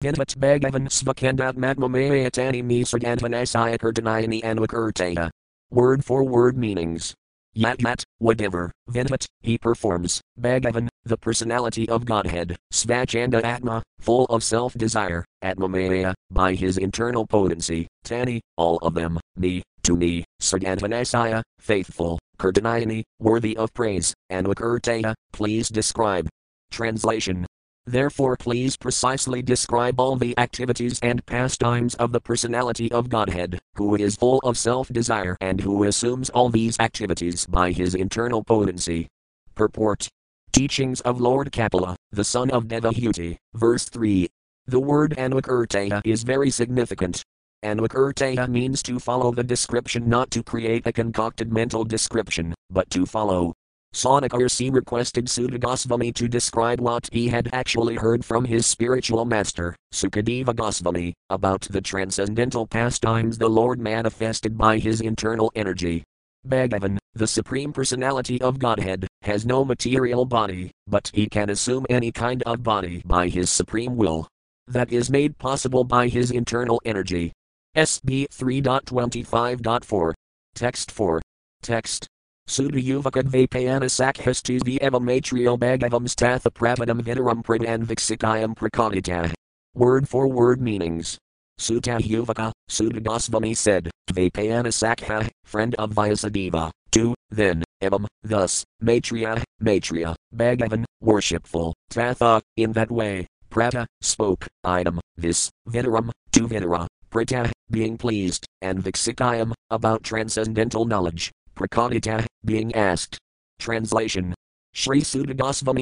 Vinvat Bhagavan Svakandat Matmamayatani Misargadvanasaya Kirtanayani Anvakurtaya. Word for word meanings. Yat whatever, Vinvat, he performs, Bhagavan, the personality of Godhead, Svachanda uh, Atma, full of self desire, Atmamaya, by his internal potency, Tani, all of them, me, to me, Sargadvanasaya, uh, faithful, Kirtanayani, worthy of praise, Anvakurtaya, uh, please describe. Translation Therefore, please precisely describe all the activities and pastimes of the personality of Godhead, who is full of self desire and who assumes all these activities by his internal potency. Purport Teachings of Lord Kapila, the son of Devahuti, verse 3. The word Anvakurtaya is very significant. Anvakurtaya means to follow the description, not to create a concocted mental description, but to follow. Saunaka Rsi requested Suta Goswami to describe what he had actually heard from his spiritual master, Sukadeva Goswami, about the transcendental pastimes the Lord manifested by his internal energy. Bhagavan, the Supreme Personality of Godhead, has no material body, but he can assume any kind of body by his supreme will. That is made possible by his internal energy. SB 3.25.4. Text 4. Text. Sudayuvakadvapayana sakhastis evam matrio bhagavam statha prapadam vitaram pradan viksikayam prakadita. Word for word meanings. Sutta Yuvaka, Suta Goswami said, Dvapayana friend of Vyasadeva, 2, then, evam, thus, Maitreya, Maitreya, Bhagavan, worshipful, Tatha, in that way, Prata, spoke, item, this, Vitaram, to Vidura, Prata, being pleased, and Viksikayam, about transcendental knowledge, Prakadita, uh, being asked. Translation Sri Suta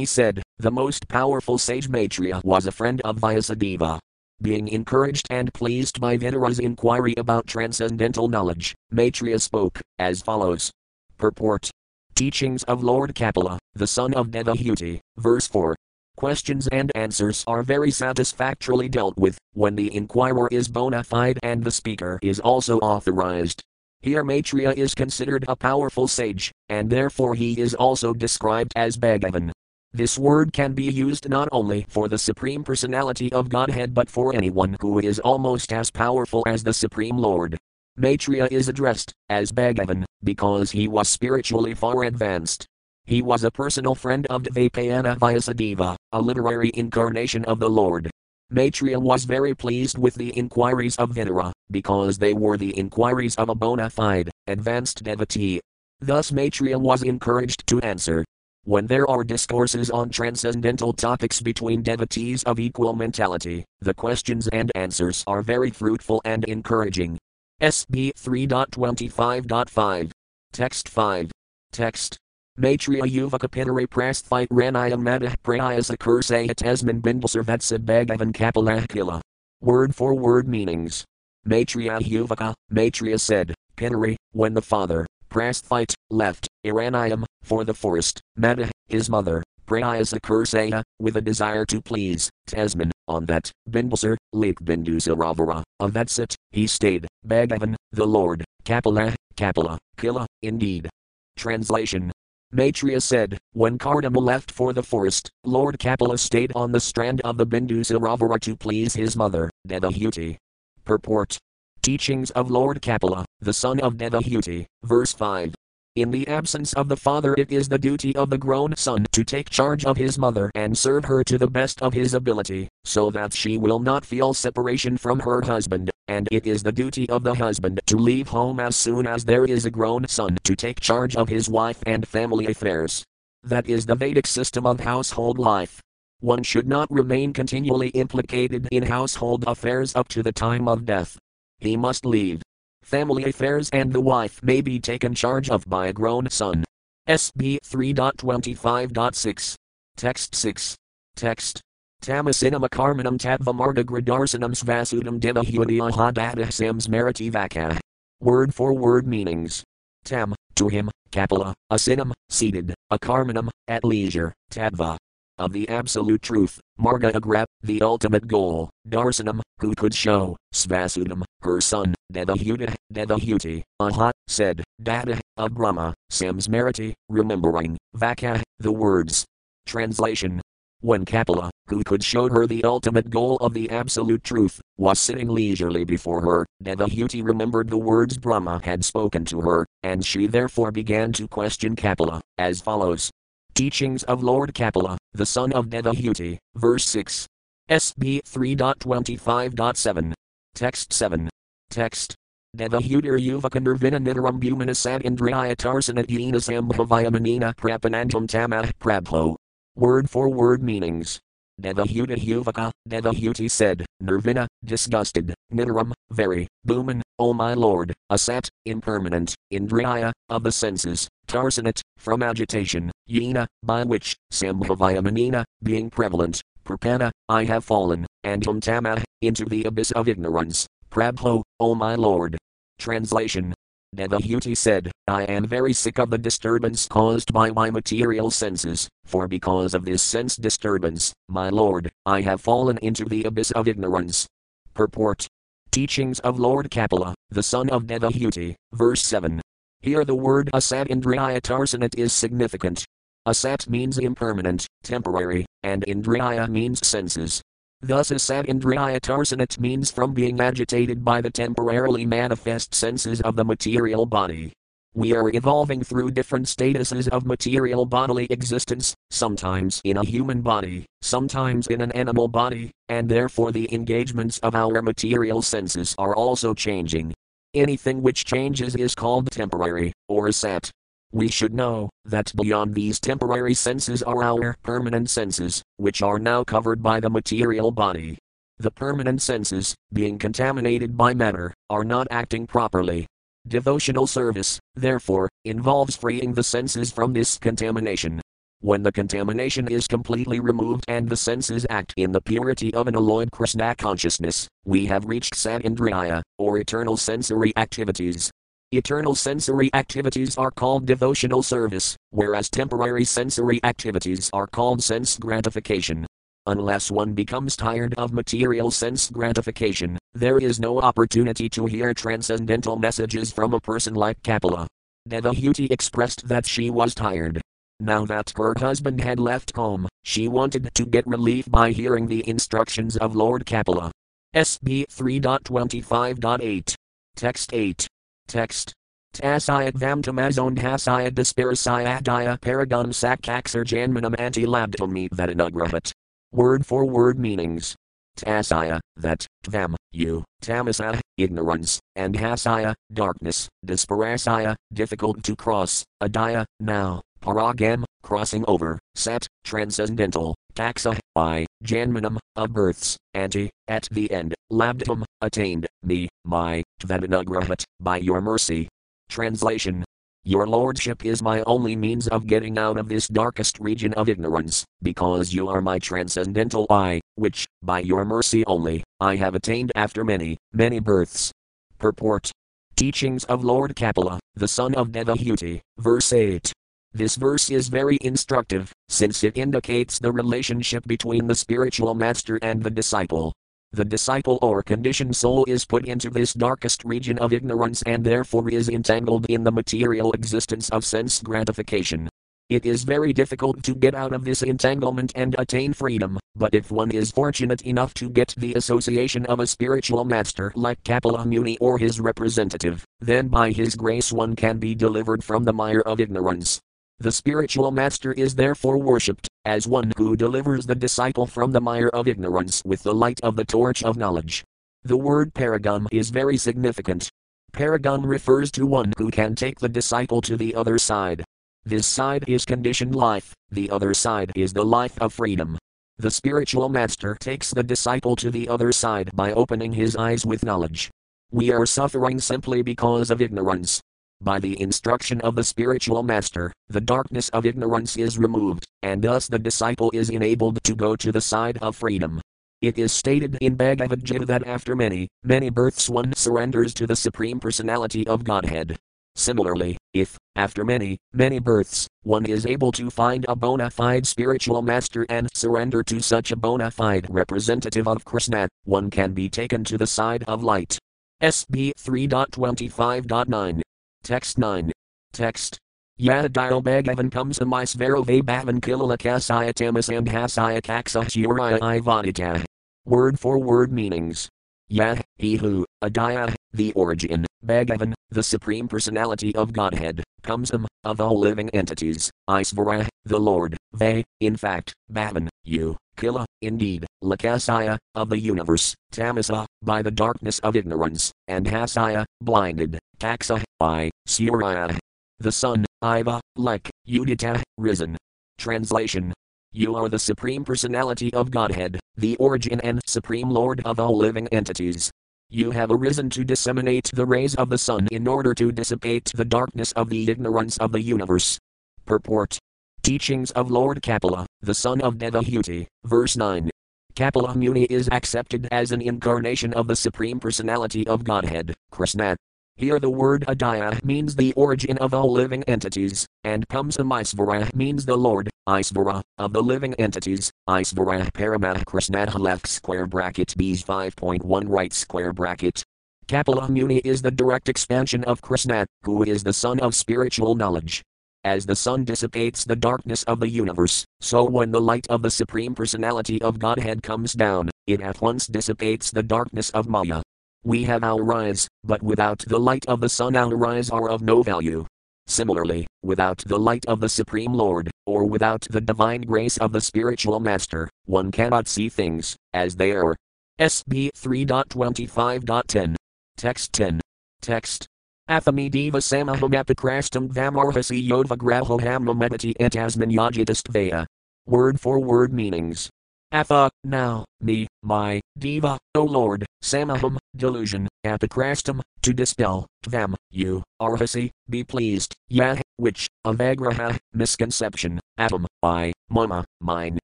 said, The most powerful sage Maitreya was a friend of Vyasadeva. Being encouraged and pleased by Vidura's inquiry about transcendental knowledge, Maitreya spoke, as follows. Purport Teachings of Lord Kapila, the son of Devahuti, verse 4. Questions and answers are very satisfactorily dealt with when the inquirer is bona fide and the speaker is also authorized. Here Maitreya is considered a powerful sage, and therefore he is also described as Bhagavan. This word can be used not only for the Supreme Personality of Godhead but for anyone who is almost as powerful as the Supreme Lord. Maitreya is addressed as Bhagavan because he was spiritually far advanced. He was a personal friend of Dvapayana Vyasadeva, a literary incarnation of the Lord. Maitreya was very pleased with the inquiries of Vidura, because they were the inquiries of a bona fide, advanced devotee. Thus Maitreya was encouraged to answer. When there are discourses on transcendental topics between devotees of equal mentality, the questions and answers are very fruitful and encouraging. SB 3.25.5. Text 5. Text. Maitreya Yuvaka Pinare Prasthvite Ranaya Madah Prayasa Kursaya Tasman Bindasarvatsa Bhagavan Kapilahkila. Word for word meanings. Maitreya Yuvaka, Maitreya said, Pinare, when the father, Prasthvite, left, Iranayam, for the forest, Madah, his mother, Prayasa Kursaya, with a desire to please, Tasman, on that, Bindasar, Lake Bindu-sarovara, of that sit, he stayed, Bhagavan, the Lord, Kapila, Kapila, Kila, indeed. Translation Maitreya said, when Kardama left for the forest, Lord Kapila stayed on the strand of the Bindu-sarovara to please his mother, Devahuti. Purport Teachings of Lord Kapila, the son of Devahuti, verse 5. In the absence of the father, it is the duty of the grown son to take charge of his mother and serve her to the best of his ability, so that she will not feel separation from her husband, and it is the duty of the husband to leave home as soon as there is a grown son to take charge of his wife and family affairs. That is the Vedic system of household life. One should not remain continually implicated in household affairs up to the time of death. He must leave family affairs and the wife may be taken charge of by a grown son. SB 3.25.6. Text 6. Text. Tamasinam akarmanam tadvamarga gradarsanam svasudam devahudiahadadah samsmarati vaka. Word for word meanings. Tam, to him, kapila, asinam, seated, akarmanam, at leisure, tadva, of the absolute truth, Marga Agrap, the ultimate goal, Darsanam, who could show, Svasudam, her son, Devahuta, Devahuti, Aha, said, Dada, of Brahma, Samsmariti, remembering, Vaka, the words. Translation When Kapila, who could show her the ultimate goal of the absolute truth, was sitting leisurely before her, Devahuti remembered the words Brahma had spoken to her, and she therefore began to question Kapila, as follows. Teachings of Lord Kapila, the son of Devahuti, verse 6. SB 3.25.7. Text 7. Text. Devahutir Yuvakandar Nidharam Bumanasad Indriya Tarsanat Yena Sambhavayamanina Prapanantam Tamah Prabho. Word for word meanings. Devahuta Huvaka, Devahuti said, Nirvana, disgusted, Nidharam, very, Bhuman, O my lord, Asat, impermanent, Indriya, of the senses, Tarsanat, from agitation, Yena, by which, Sambhavayamanina, being prevalent, Prapana, I have fallen, and Umtama, into the abyss of ignorance. Prabho, O my lord. Translation Devahuti said, I am very sick of the disturbance caused by my material senses, for because of this sense disturbance, my Lord, I have fallen into the abyss of ignorance. Purport Teachings of Lord Kapila, the son of Devahuti, verse 7. Here the word asat indriya tarsanat is significant. Asat means impermanent, temporary, and indriya means senses. Thus asat indriya tarsanat means from being agitated by the temporarily manifest senses of the material body. We are evolving through different statuses of material bodily existence, sometimes in a human body, sometimes in an animal body, and therefore the engagements of our material senses are also changing. Anything which changes is called temporary, or sat. We should know that beyond these temporary senses are our permanent senses, which are now covered by the material body. The permanent senses, being contaminated by matter, are not acting properly. Devotional service, therefore, involves freeing the senses from this contamination. When the contamination is completely removed and the senses act in the purity of an alloyed Krishna consciousness, we have reached Satindriya, or eternal sensory activities. Eternal sensory activities are called devotional service, whereas temporary sensory activities are called sense gratification. Unless one becomes tired of material sense gratification, there is no opportunity to hear transcendental messages from a person like Kapila. Devahuti expressed that she was tired. Now that her husband had left home, she wanted to get relief by hearing the instructions of Lord Kapila. SB 3.25.8. Text 8. Text. Tasayat vamtamazon hasayat disparasayadaya paragon sakaksar janmanam anti labdami vadanugrahat. Word for word meanings. Tasaya, that, tvam, you, tamasa, ignorance, and hasaya, darkness, disparasaya, difficult to cross, adaya, now, paragam, crossing over, sat, transcendental, taxa, I, janmanam, of births, anti, at the end, labdam, attained, me, my, tvadanugrahat, by your mercy. Translation Your Lordship is my only means of getting out of this darkest region of ignorance, because you are my transcendental eye, which, by your mercy only, I have attained after many, many births. Purport Teachings of Lord Kapila, the son of Devahuti, verse 8. This verse is very instructive, since it indicates the relationship between the spiritual master and the disciple. The disciple or conditioned soul is put into this darkest region of ignorance and therefore is entangled in the material existence of sense gratification. It is very difficult to get out of this entanglement and attain freedom, but if one is fortunate enough to get the association of a spiritual master like Kapila Muni or his representative, then by his grace one can be delivered from the mire of ignorance. The spiritual master is therefore worshipped as one who delivers the disciple from the mire of ignorance with the light of the torch of knowledge. The word paragon is very significant. Paragon refers to one who can take the disciple to the other side. This side is conditioned life, the other side is the life of freedom. The spiritual master takes the disciple to the other side by opening his eyes with knowledge. We are suffering simply because of ignorance. By the instruction of the spiritual master, the darkness of ignorance is removed, and thus the disciple is enabled to go to the side of freedom. It is stated in Bhagavad Gita that after many, many births one surrenders to the Supreme Personality of Godhead. Similarly, if, after many, many births, one is able to find a bona fide spiritual master and surrender to such a bona fide representative of Krishna, one can be taken to the side of light. SB 3.25.9 Text 9. Text. Yadadile Bhagavan comes a Mysverove Bhavan Kilala Kasaya Tamas and Hasaya Kaksa Shuraya Ivadita. Word for word meanings. Yah, he who, Adaya, the origin, Bhagavan, the Supreme Personality of Godhead, comes him, of all living entities, Isvara, the Lord, Ve, in fact, Bhavan, you, Killa, indeed, Lakasaya, of the universe, Tamasa, by the darkness of ignorance, and Hasaya, blinded, Taxa, by, Surya, the sun, Iva, like, Udita, risen. Translation You are the Supreme Personality of Godhead, the origin and Supreme Lord of all living entities. You have arisen to disseminate the rays of the sun in order to dissipate the darkness of the ignorance of the universe. Purport Teachings of Lord Kapila, the son of Devahuti, verse 9. Kapila Muni is accepted as an incarnation of the Supreme Personality of Godhead, Krishna. Here the word Adaya means the origin of all living entities, and Kamsamisvara means the Lord, Isvara, of the living entities, Isvara Parama Krishna left square bracket B's 5.1 right square bracket. Kapila Muni is the direct expansion of Krishna, who is the son of spiritual knowledge, as the sun dissipates the darkness of the universe, so when the light of the Supreme Personality of Godhead comes down, it at once dissipates the darkness of Maya. We have our eyes, but without the light of the sun, our eyes are of no value. Similarly, without the light of the Supreme Lord, or without the divine grace of the spiritual Master, one cannot see things as they are. SB 3.25.10. Text 10. Text Athami diva samahomapakrastam vamarhasi yodva grahohamnamedati etasman yajitastvaya. Word for word meanings. Atha, now, me, my, diva, O Lord, samaham, delusion, apakrastam, to dispel, tvam, you, arhasi, be pleased, yah, which, avagraha, misconception, atom, I, mama, mine,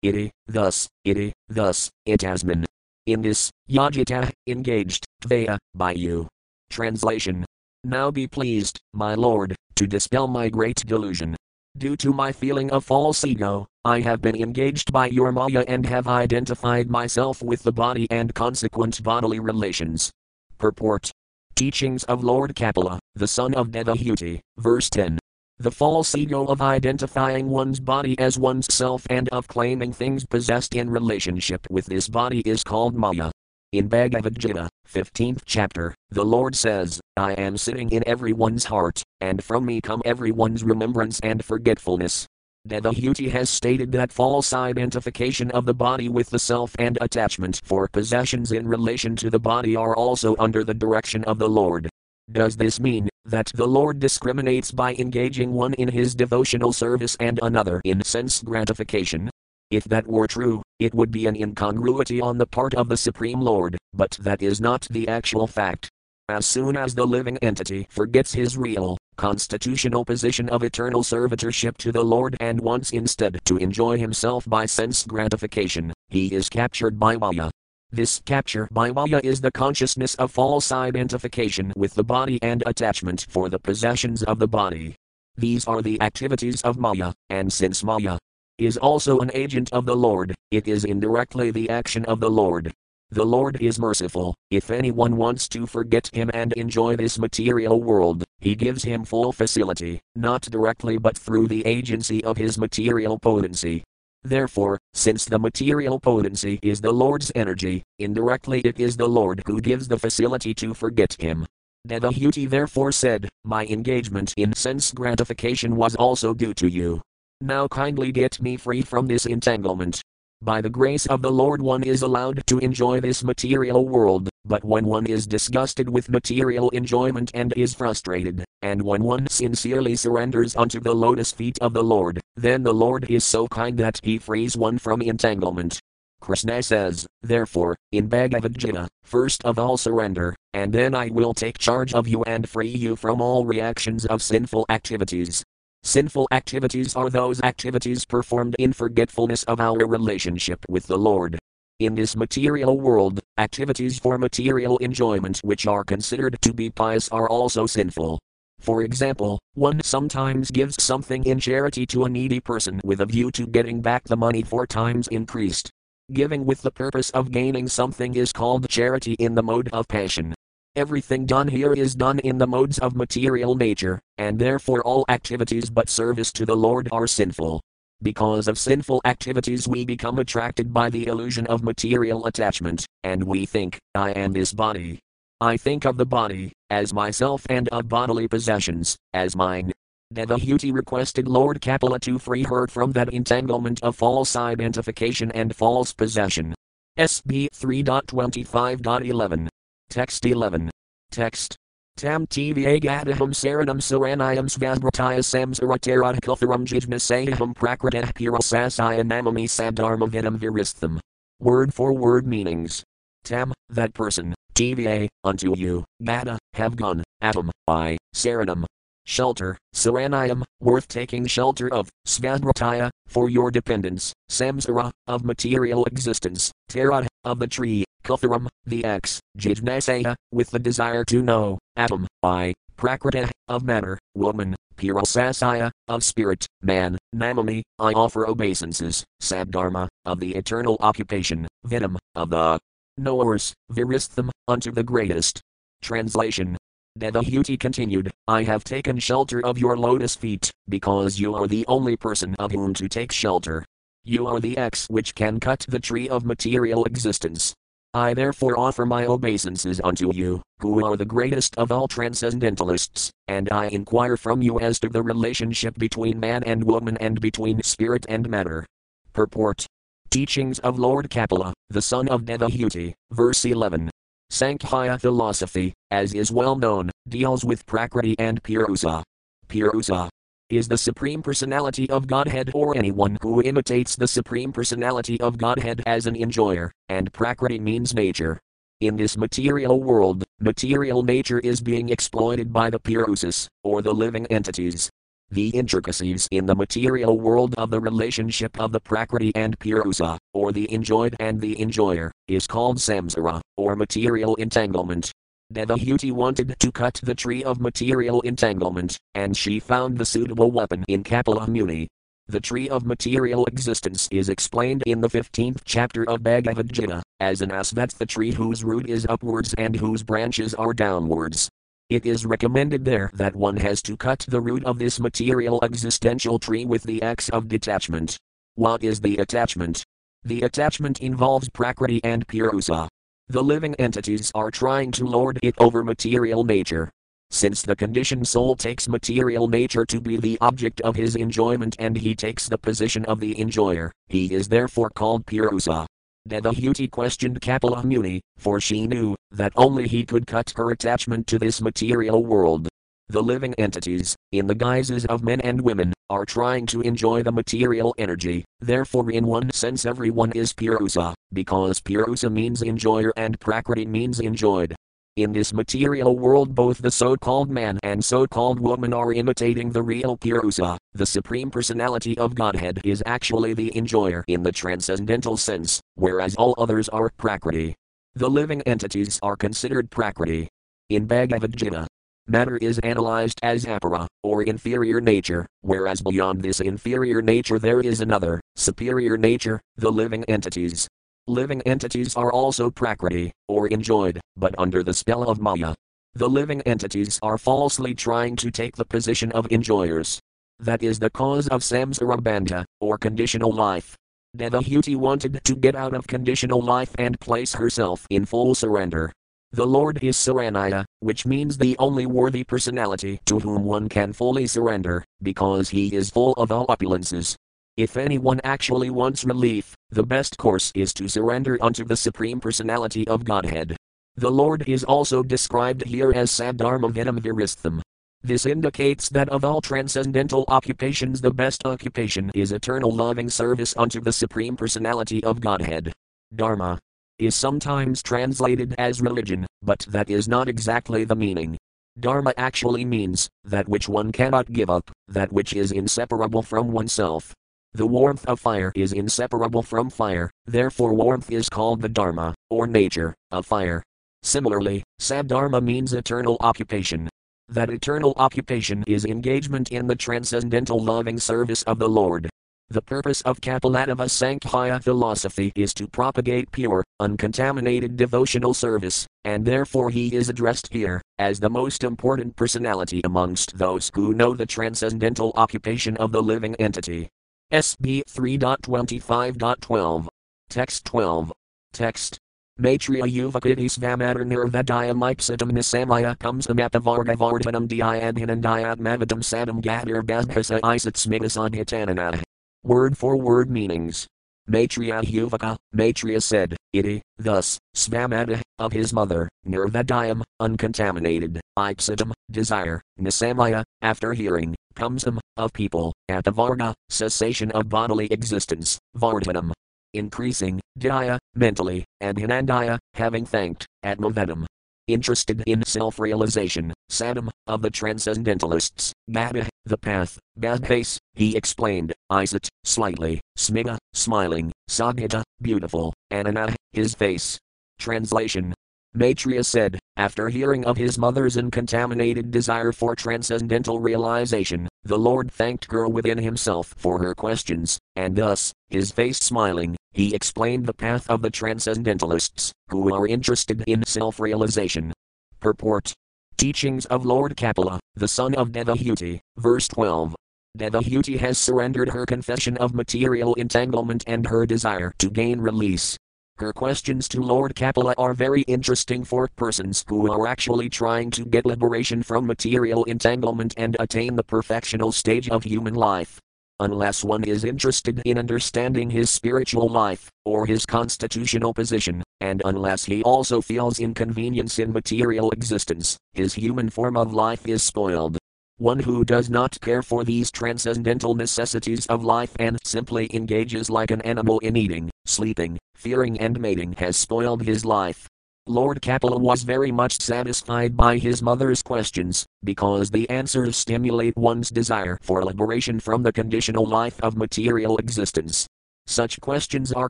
iti, thus, iti, thus, etasman. In this, yajita, engaged, tvaya, by you. Translation now be pleased, my Lord, to dispel my great delusion. Due to my feeling of false ego, I have been engaged by your Maya and have identified myself with the body and consequent bodily relations. Purport Teachings of Lord Kapila, the son of Devahuti, verse 10. The false ego of identifying one's body as one's self and of claiming things possessed in relationship with this body is called Maya. In Bhagavad Gita, 15th chapter, the Lord says, I am sitting in everyone's heart, and from me come everyone's remembrance and forgetfulness. Devahuti has stated that false identification of the body with the self and attachment for possessions in relation to the body are also under the direction of the Lord. Does this mean that the Lord discriminates by engaging one in his devotional service and another in sense gratification? If that were true, it would be an incongruity on the part of the Supreme Lord, but that is not the actual fact. As soon as the living entity forgets his real, constitutional position of eternal servitorship to the Lord and wants instead to enjoy himself by sense gratification, he is captured by Maya. This capture by Maya is the consciousness of false identification with the body and attachment for the possessions of the body. These are the activities of Maya, and since Maya, is also an agent of the Lord, it is indirectly the action of the Lord. The Lord is merciful, if anyone wants to forget Him and enjoy this material world, He gives him full facility, not directly but through the agency of His material potency. Therefore, since the material potency is the Lord's energy, indirectly it is the Lord who gives the facility to forget Him. Devahuti therefore said, My engagement in sense gratification was also due to you. Now kindly get me free from this entanglement. By the grace of the Lord, one is allowed to enjoy this material world, but when one is disgusted with material enjoyment and is frustrated, and when one sincerely surrenders unto the lotus feet of the Lord, then the Lord is so kind that he frees one from entanglement. Krishna says, therefore, in Bhagavad Gita, first of all surrender, and then I will take charge of you and free you from all reactions of sinful activities. Sinful activities are those activities performed in forgetfulness of our relationship with the Lord. In this material world, activities for material enjoyment which are considered to be pious are also sinful. For example, one sometimes gives something in charity to a needy person with a view to getting back the money four times increased. Giving with the purpose of gaining something is called charity in the mode of passion. Everything done here is done in the modes of material nature, and therefore all activities but service to the Lord are sinful. Because of sinful activities, we become attracted by the illusion of material attachment, and we think, I am this body. I think of the body, as myself, and of bodily possessions, as mine. Devahuti requested Lord Kapila to free her from that entanglement of false identification and false possession. SB 3.25.11. Text 11. Text. Tam TVA gadaham saranam saranayam svasbrataya samsaratarad kutharam jijnasayaham prakritah pirasasaya namami sabdharma vidam viristham. Word for word meanings. Tam, that person, TVA, unto you, gada, have gone, atom, I, saranam, shelter, saranayam, worth taking shelter of, svasbrataya, for your dependence, samsara, of material existence, tarad, of the tree, Kutharam, the X, Jijnasaya, with the desire to know, atom, I, Prakrita, of matter, woman, Pirasasaya, of spirit, man, Namami, I offer obeisances, Sabdharma, of the eternal occupation, Vidam, of the knowers, Viristham, unto the greatest. Translation Devahuti continued, I have taken shelter of your lotus feet, because you are the only person of whom to take shelter. You are the X which can cut the tree of material existence. I therefore offer my obeisances unto you, who are the greatest of all transcendentalists, and I inquire from you as to the relationship between man and woman and between spirit and matter. Purport Teachings of Lord Kapila, the son of Devahuti, verse 11. Sankhya philosophy, as is well known, deals with Prakriti and Purusa. Purusa, is the Supreme Personality of Godhead or anyone who imitates the Supreme Personality of Godhead as an enjoyer, and Prakriti means nature. In this material world, material nature is being exploited by the Purusas, or the living entities. The intricacies in the material world of the relationship of the Prakriti and Purusa, or the enjoyed and the enjoyer, is called samsara, or material entanglement. Devahuti wanted to cut the tree of material entanglement, and she found the suitable weapon in Kapila Muni. The tree of material existence is explained in the 15th chapter of Bhagavad Gita, as an asvattha tree whose root is upwards and whose branches are downwards. It is recommended there that one has to cut the root of this material existential tree with the axe of detachment. What is the attachment? The attachment involves Prakriti and Purusa. The living entities are trying to lord it over material nature. Since the conditioned soul takes material nature to be the object of his enjoyment and he takes the position of the enjoyer, he is therefore called Purusa. Devahuti questioned Kapila Muni, for she knew that only he could cut her attachment to this material world. The living entities, in the guises of men and women, are trying to enjoy the material energy, therefore, in one sense, everyone is Purusa, because Purusa means enjoyer and Prakriti means enjoyed. In this material world, both the so called man and so called woman are imitating the real Purusa. The Supreme Personality of Godhead is actually the enjoyer in the transcendental sense, whereas all others are Prakriti. The living entities are considered Prakriti. In Bhagavad Gita, Matter is analyzed as apara, or inferior nature, whereas beyond this inferior nature there is another, superior nature, the living entities. Living entities are also prakriti, or enjoyed, but under the spell of Maya. The living entities are falsely trying to take the position of enjoyers. That is the cause of samsara bandha, or conditional life. Devahuti wanted to get out of conditional life and place herself in full surrender. The Lord is Saranaya, which means the only worthy personality to whom one can fully surrender, because he is full of all opulences. If anyone actually wants relief, the best course is to surrender unto the Supreme Personality of Godhead. The Lord is also described here as Sabdharma Vidam Viristham. This indicates that of all transcendental occupations, the best occupation is eternal loving service unto the Supreme Personality of Godhead. Dharma, is sometimes translated as religion, but that is not exactly the meaning. Dharma actually means that which one cannot give up, that which is inseparable from oneself. The warmth of fire is inseparable from fire, therefore, warmth is called the Dharma, or nature, of fire. Similarly, Sabdharma means eternal occupation. That eternal occupation is engagement in the transcendental loving service of the Lord. The purpose of Kapilannava Sankhya philosophy is to propagate pure, uncontaminated devotional service, and therefore he is addressed here as the most important personality amongst those who know the transcendental occupation of the living entity. SB 3.25.12. Text 12. Text. Maitreya Yuvakiti Svamatar Nirvadaya Mipsitam Nisamaya Kamsamata Varga Vardhanam Diadhinandayatmavatam Sadam Gadir Bazhasa Isat Smigasadhitanana. Word for word meanings. Maitreya Yuvaka, Maitreya said, Iti, thus, Svamata, of his mother, Nirvadayam, uncontaminated, Ipsitam, desire, Nisamaya, after hearing, Kamsam, of people, Atavarga, cessation of bodily existence, Vardhanam, increasing, Dhyaya, mentally, and Hinandaya, having thanked, Atmavedam, interested in self realization, Sadam, of the Transcendentalists, Gada, the path, Badbase, he explained, Isat, slightly, Smiga, smiling, Sagita, beautiful, Anana, his face. Translation. Maitreya said, after hearing of his mother's uncontaminated desire for transcendental realization, the Lord thanked her within himself for her questions, and thus, his face smiling, he explained the path of the transcendentalists, who are interested in self realization. Purport Teachings of Lord Kapila, the son of Devahuti, verse 12. Devahuti has surrendered her confession of material entanglement and her desire to gain release. Her questions to Lord Kapila are very interesting for persons who are actually trying to get liberation from material entanglement and attain the perfectional stage of human life. Unless one is interested in understanding his spiritual life, or his constitutional position, and unless he also feels inconvenience in material existence, his human form of life is spoiled. One who does not care for these transcendental necessities of life and simply engages like an animal in eating, sleeping, fearing, and mating has spoiled his life. Lord Kapila was very much satisfied by his mother's questions, because the answers stimulate one's desire for liberation from the conditional life of material existence. Such questions are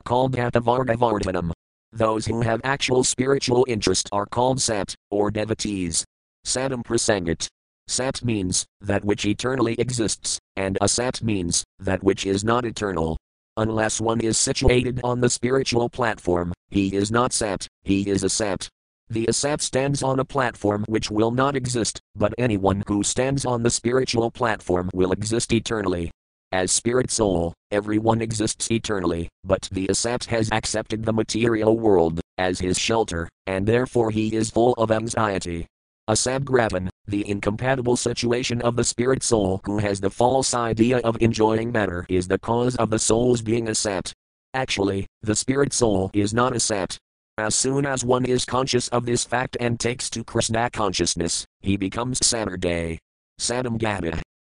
called Atavargavardhanam. Those who have actual spiritual interest are called sat, or devotees. Satam prasangat. Sat means that which eternally exists, and asat means that which is not eternal. Unless one is situated on the spiritual platform, he is not sat, he is asat. The asat stands on a platform which will not exist, but anyone who stands on the spiritual platform will exist eternally. As spirit soul, everyone exists eternally, but the asat has accepted the material world as his shelter, and therefore he is full of anxiety. Asabgravan, the incompatible situation of the spirit soul who has the false idea of enjoying matter is the cause of the soul's being a sat. Actually, the spirit soul is not a sat. As soon as one is conscious of this fact and takes to Krishna consciousness, he becomes Saturday. Sadam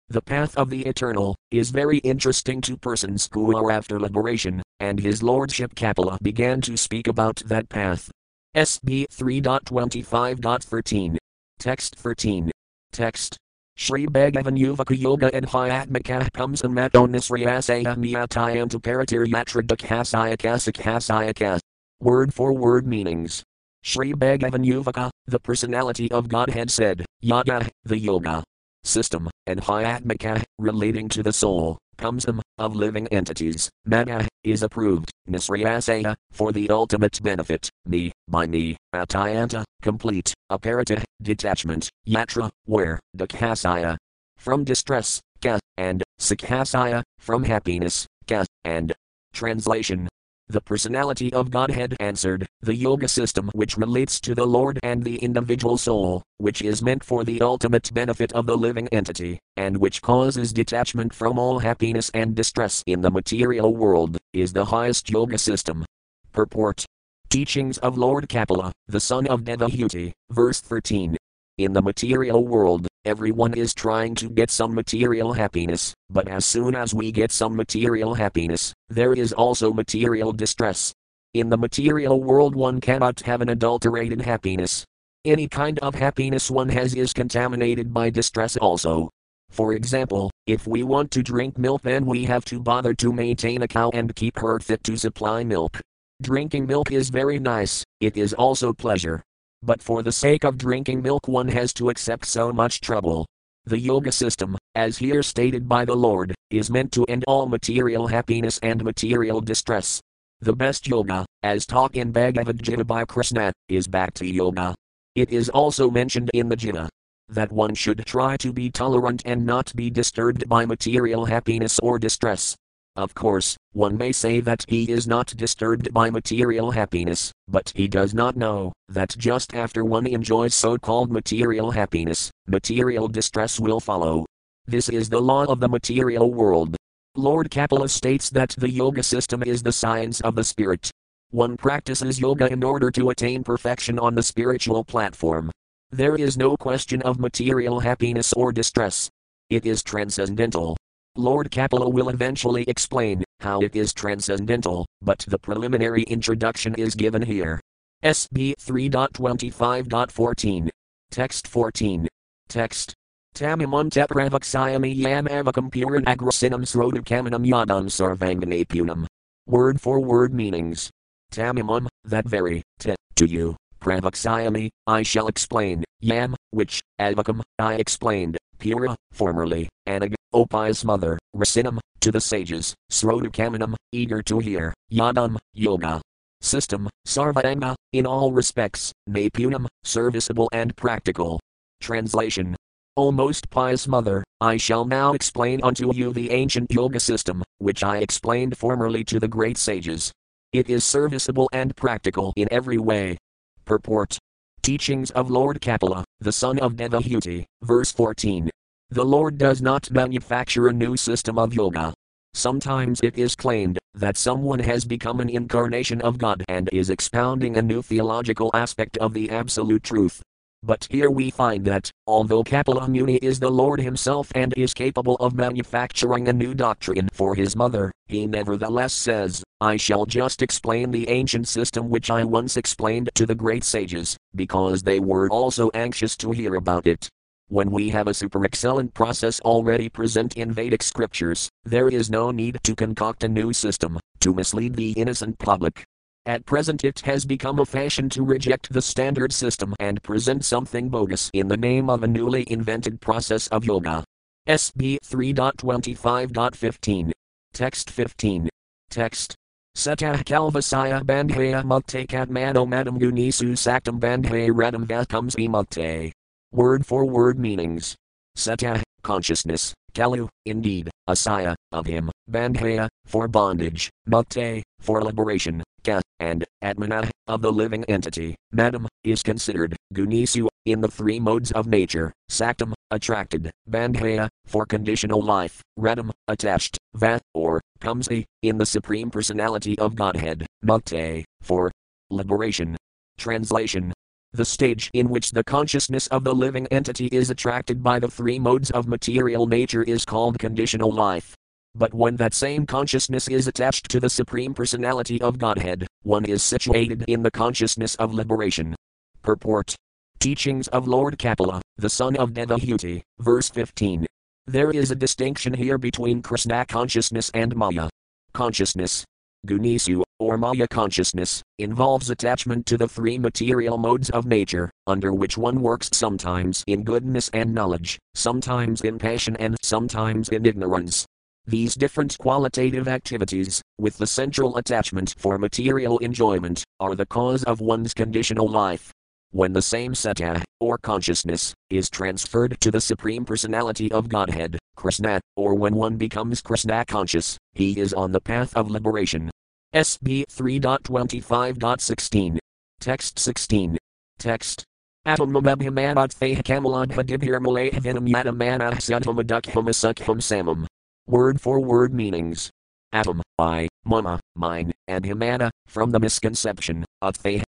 The path of the eternal is very interesting to persons who are after liberation, and his lordship Kapila began to speak about that path. SB 3.25.13 Text 13. Text. Shri Bhagavan Yuvaka Yoga and Hyatmaka Pumsam Matonisriyasaya Miyatayantu Paratir Yatradakhasayakas Word for word meanings. Shri Bhagavan Yuvaka, the personality of Godhead said, Yaga, the yoga system, and Hyatmaka, relating to the soul, Pumsam, of living entities, Mana, is approved, Nisriyasaya, for the ultimate benefit, me, by me, Atayanta, complete, Aparata, detachment, Yatra, where, Dakhasaya, from distress, Ka, and, Sakhasaya, from happiness, Ka, and, translation, the personality of Godhead answered, the yoga system which relates to the Lord and the individual soul, which is meant for the ultimate benefit of the living entity, and which causes detachment from all happiness and distress in the material world, is the highest yoga system. Purport Teachings of Lord Kapila, the son of Devahuti, verse 13. In the material world, everyone is trying to get some material happiness, but as soon as we get some material happiness, there is also material distress. In the material world, one cannot have an adulterated happiness. Any kind of happiness one has is contaminated by distress also. For example, if we want to drink milk, then we have to bother to maintain a cow and keep her fit to supply milk. Drinking milk is very nice, it is also pleasure. But for the sake of drinking milk, one has to accept so much trouble. The yoga system, as here stated by the Lord, is meant to end all material happiness and material distress. The best yoga, as taught in Bhagavad Gita by Krishna, is Bhakti Yoga. It is also mentioned in the Gita that one should try to be tolerant and not be disturbed by material happiness or distress. Of course, one may say that he is not disturbed by material happiness, but he does not know that just after one enjoys so called material happiness, material distress will follow. This is the law of the material world. Lord Kapila states that the yoga system is the science of the spirit. One practices yoga in order to attain perfection on the spiritual platform. There is no question of material happiness or distress. It is transcendental. Lord Kapila will eventually explain how it is transcendental, but the preliminary introduction is given here. SB 3.25.14. Text 14. Text Tamimam tepravaksayami yam avakam puran agrasinam srodakamanam yadam sarvanganapunam. Word for word meanings. Tamimam, that very, te, to you, pravaksayami, I shall explain, yam, which, avakam, I explained, pura, formerly, anag, O mother, rasinam, to the sages, srodakamanam, eager to hear, yadam, yoga. System, sarvanga, in all respects, napunam, serviceable and practical. Translation O most pious mother, I shall now explain unto you the ancient yoga system, which I explained formerly to the great sages. It is serviceable and practical in every way. Purport Teachings of Lord Kapila, the son of Devahuti, verse 14. The Lord does not manufacture a new system of yoga. Sometimes it is claimed that someone has become an incarnation of God and is expounding a new theological aspect of the absolute truth. But here we find that, although Kapila Muni is the Lord himself and is capable of manufacturing a new doctrine for his mother, he nevertheless says, I shall just explain the ancient system which I once explained to the great sages, because they were also anxious to hear about it. When we have a super excellent process already present in Vedic scriptures, there is no need to concoct a new system to mislead the innocent public. At present, it has become a fashion to reject the standard system and present something bogus in the name of a newly invented process of yoga. SB 3.25.15. Text 15. Text. Satah Kalvasaya Bandhaya Mukte Katmano Madam Gunisu Saktam Bandhay Radam Vakams Mukte. Word for word meanings. Satah, consciousness, Kalu, indeed, Asaya, of him, Bandhaya, for bondage, Mukte, for liberation, Ka, and Atmana, of the living entity, Madam, is considered, Gunisu, in the three modes of nature, Saktam, attracted, Bandhaya, for conditional life, Radam, attached, Va, or, Kamsi, in the Supreme Personality of Godhead, Mukte, for liberation. Translation the stage in which the consciousness of the living entity is attracted by the three modes of material nature is called conditional life. But when that same consciousness is attached to the Supreme Personality of Godhead, one is situated in the consciousness of liberation. Purport Teachings of Lord Kapila, the son of Devahuti, verse 15. There is a distinction here between Krishna consciousness and Maya. Consciousness, Gunisu, or Maya consciousness, involves attachment to the three material modes of nature, under which one works sometimes in goodness and knowledge, sometimes in passion and sometimes in ignorance. These different qualitative activities, with the central attachment for material enjoyment, are the cause of one's conditional life. When the same sata, or consciousness, is transferred to the Supreme Personality of Godhead, Krishna, or when one becomes Krishna conscious, he is on the path of liberation. SB 3.25.16. Text 16. Text. Atom mabhimanat fahakamilad hadibhir malayhavinam yadamanah sadhamadukhyam asukhyam samam. Word for word meanings. Atom, I, mama, mine, and himana, from the misconception, of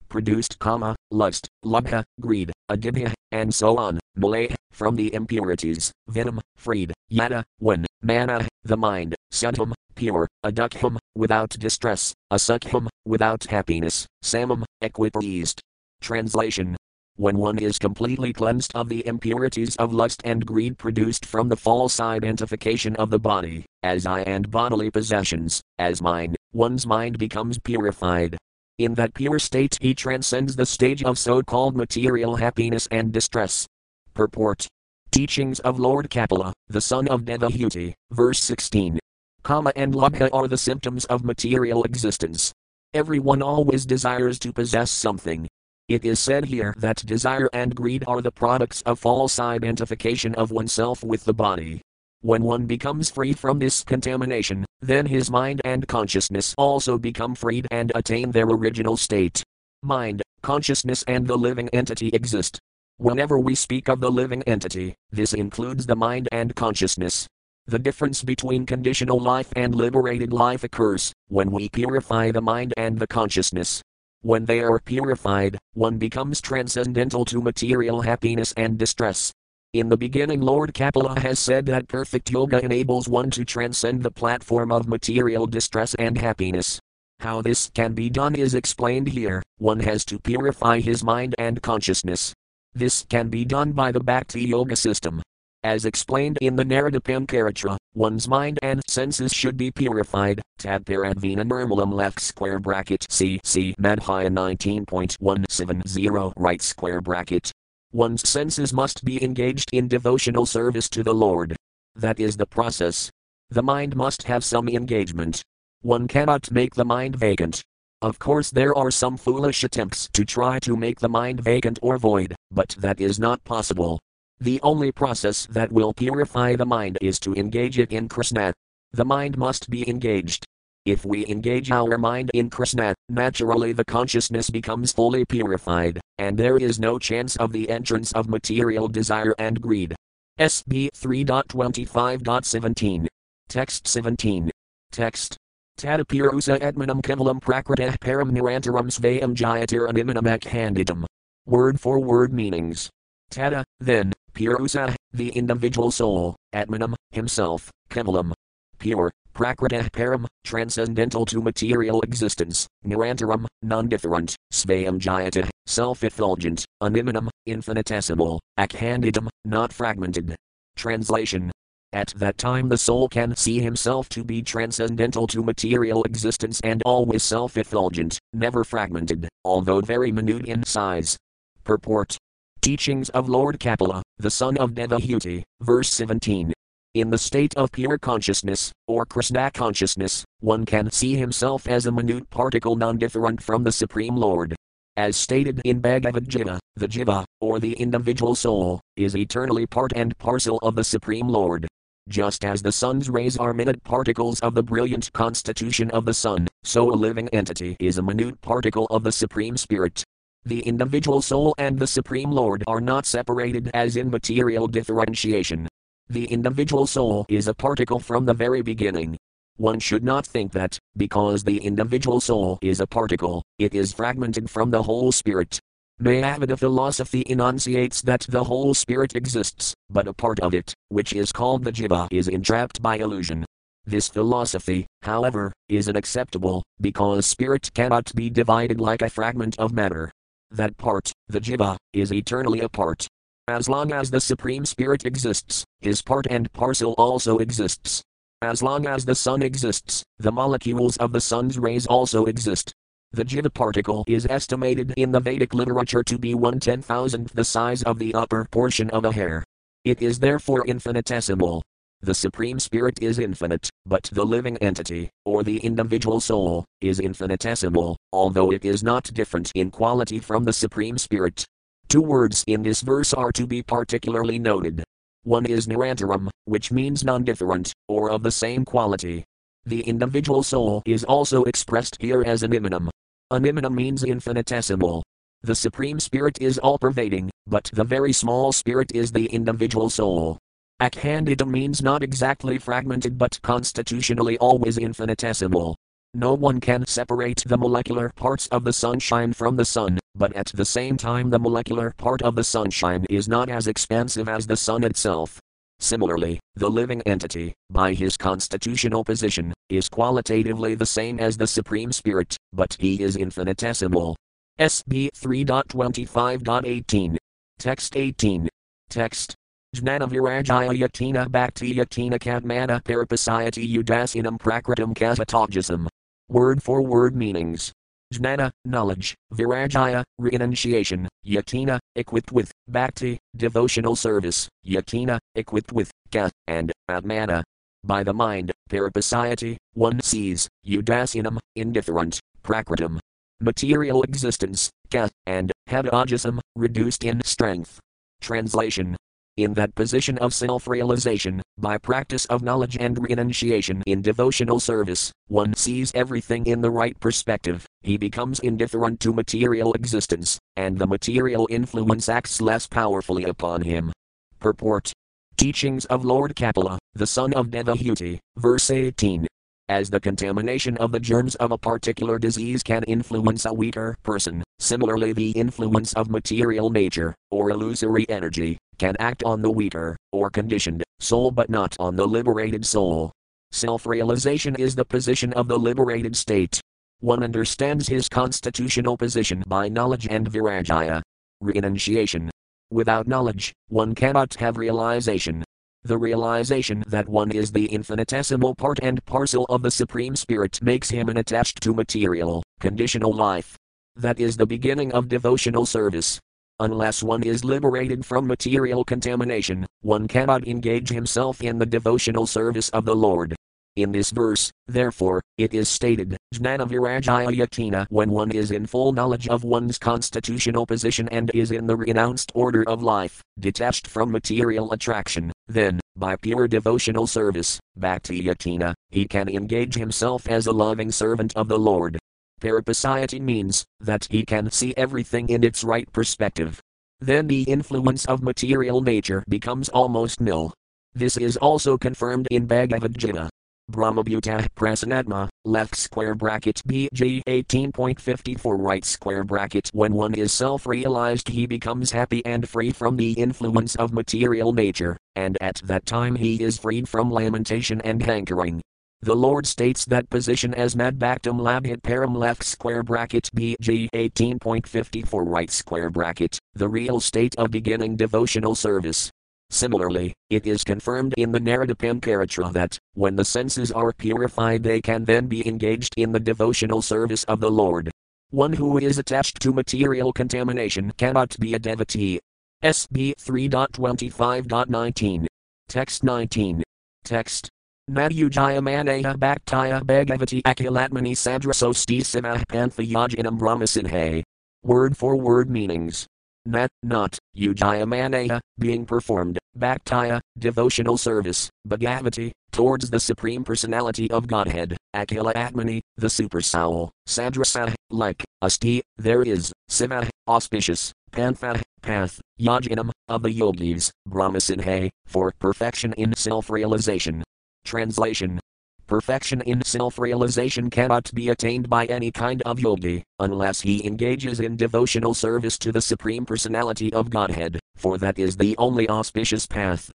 produced kama, lust, lubha, greed, adibha, and so on, malay, from the impurities, venom, freed, yada, when, mana, the mind, sudham, pure, adukham, without distress, asukham, without happiness, samam, equipoised. Translation when one is completely cleansed of the impurities of lust and greed produced from the false identification of the body, as I and bodily possessions, as mine, one's mind becomes purified. In that pure state, he transcends the stage of so called material happiness and distress. Purport Teachings of Lord Kapila, the son of Devahuti, verse 16. Kama and Lobha are the symptoms of material existence. Everyone always desires to possess something. It is said here that desire and greed are the products of false identification of oneself with the body. When one becomes free from this contamination, then his mind and consciousness also become freed and attain their original state. Mind, consciousness, and the living entity exist, Whenever we speak of the living entity, this includes the mind and consciousness. The difference between conditional life and liberated life occurs when we purify the mind and the consciousness. When they are purified, one becomes transcendental to material happiness and distress. In the beginning, Lord Kapila has said that perfect yoga enables one to transcend the platform of material distress and happiness. How this can be done is explained here. One has to purify his mind and consciousness. This can be done by the Bhakti Yoga system. As explained in the Narada-pancaratra, one's mind and senses should be purified. Tadparadvina Nirmalam left square bracket C C Madhya 19.170 right square bracket. One's senses must be engaged in devotional service to the Lord. That is the process. The mind must have some engagement. One cannot make the mind vacant. Of course, there are some foolish attempts to try to make the mind vacant or void, but that is not possible. The only process that will purify the mind is to engage it in Krishna. The mind must be engaged. If we engage our mind in Krishna, naturally the consciousness becomes fully purified, and there is no chance of the entrance of material desire and greed. SB 3.25.17. Text 17. Text Tadapirusa etmanam kevalam prakritah param nirantaram svayam jayatiranimam akhandidam. Word for word meanings. Tada, then, Purusa, the individual soul, Atmanam, himself, Kevalam, pure, Prakritah Param, transcendental to material existence, Nirantaram, non-different, Svayam Jayata, self-effulgent, Animanam, infinitesimal, Akhandidam, not fragmented. Translation at that time, the soul can see himself to be transcendental to material existence and always self effulgent, never fragmented, although very minute in size. Purport Teachings of Lord Kapila, the son of Devahuti, verse 17. In the state of pure consciousness, or Krishna consciousness, one can see himself as a minute particle non different from the Supreme Lord. As stated in Bhagavad Gita, the Jiva, or the individual soul, is eternally part and parcel of the Supreme Lord. Just as the sun's rays are minute particles of the brilliant constitution of the sun, so a living entity is a minute particle of the Supreme Spirit. The individual soul and the Supreme Lord are not separated as in material differentiation. The individual soul is a particle from the very beginning. One should not think that, because the individual soul is a particle, it is fragmented from the whole spirit. Mayavada philosophy enunciates that the whole spirit exists, but a part of it, which is called the jiva, is entrapped by illusion. This philosophy, however, is unacceptable, because spirit cannot be divided like a fragment of matter. That part, the jiva, is eternally apart. As long as the Supreme Spirit exists, his part and parcel also exists. As long as the sun exists, the molecules of the sun's rays also exist. The Jiva particle is estimated in the Vedic literature to be one ten thousandth the size of the upper portion of a hair. It is therefore infinitesimal. The Supreme Spirit is infinite, but the living entity, or the individual soul, is infinitesimal, although it is not different in quality from the Supreme Spirit. Two words in this verse are to be particularly noted. One is Nirantaram, which means non different, or of the same quality. The individual soul is also expressed here as animanam, Animana means infinitesimal. The Supreme Spirit is all pervading, but the very small spirit is the individual soul. Akhandita means not exactly fragmented but constitutionally always infinitesimal. No one can separate the molecular parts of the sunshine from the sun, but at the same time, the molecular part of the sunshine is not as expansive as the sun itself. Similarly, the living entity, by his constitutional position, is qualitatively the same as the Supreme Spirit, but he is infinitesimal. SB 3.25.18. Text 18. Text. Jnana Virajaya Yatina Bhakti Yatina Kadmana Parapasayati Udasinam Prakritam Kavatagjasam. Word for word meanings. jnana, knowledge, virajaya, renunciation, yatina, equipped with, bhakti, devotional service, yatina, equipped with, ka, and, atmana. By the mind, parapasiety, one sees, udasinam, indifferent, prakritam, material existence, ka, and, hadajasam, reduced in strength. Translation in that position of self realization, by practice of knowledge and renunciation in devotional service, one sees everything in the right perspective, he becomes indifferent to material existence, and the material influence acts less powerfully upon him. Purport Teachings of Lord Kapila, the son of Devahuti, verse 18 as the contamination of the germs of a particular disease can influence a weaker person, similarly, the influence of material nature, or illusory energy, can act on the weaker, or conditioned, soul but not on the liberated soul. Self realization is the position of the liberated state. One understands his constitutional position by knowledge and virajaya. Renunciation. Without knowledge, one cannot have realization. The realization that one is the infinitesimal part and parcel of the Supreme Spirit makes him unattached to material, conditional life. That is the beginning of devotional service. Unless one is liberated from material contamination, one cannot engage himself in the devotional service of the Lord. In this verse, therefore, it is stated, Jnana Virajaya when one is in full knowledge of one's constitutional position and is in the renounced order of life, detached from material attraction, then, by pure devotional service, Bhakti Yakina, he can engage himself as a loving servant of the Lord. Parapasiety means that he can see everything in its right perspective. Then the influence of material nature becomes almost nil. This is also confirmed in Bhagavad Gita. Brahmabhuta Prasanatma, left square bracket BG 18.54 right square bracket When one is self realized, he becomes happy and free from the influence of material nature, and at that time he is freed from lamentation and hankering. The Lord states that position as Madbhaktam Labhit Param left square bracket BG 18.54 right square bracket, the real state of beginning devotional service. Similarly, it is confirmed in the Narada-pancaratra that, when the senses are purified, they can then be engaged in the devotional service of the Lord. One who is attached to material contamination cannot be a devotee. SB 3.25.19. Text 19. Text. Madhujaya Maneha Bhaktaya Bhagavati Akilatmani Sadrasosti Simah Panthayajinam Brahmasiddhaye. Word for word meanings. Nat, not, Ujayamaneha, being performed, Bhaktaya, devotional service, Bhagavati, towards the Supreme Personality of Godhead, Akila Atmani, the Super Soul, Sadrasa, like, Asti, there is, Siva, auspicious, Pantha, path, Yajinam, of the yogis, Brahmasiddhaye, for perfection in self realization. Translation Perfection in self realization cannot be attained by any kind of yogi, unless he engages in devotional service to the Supreme Personality of Godhead, for that is the only auspicious path.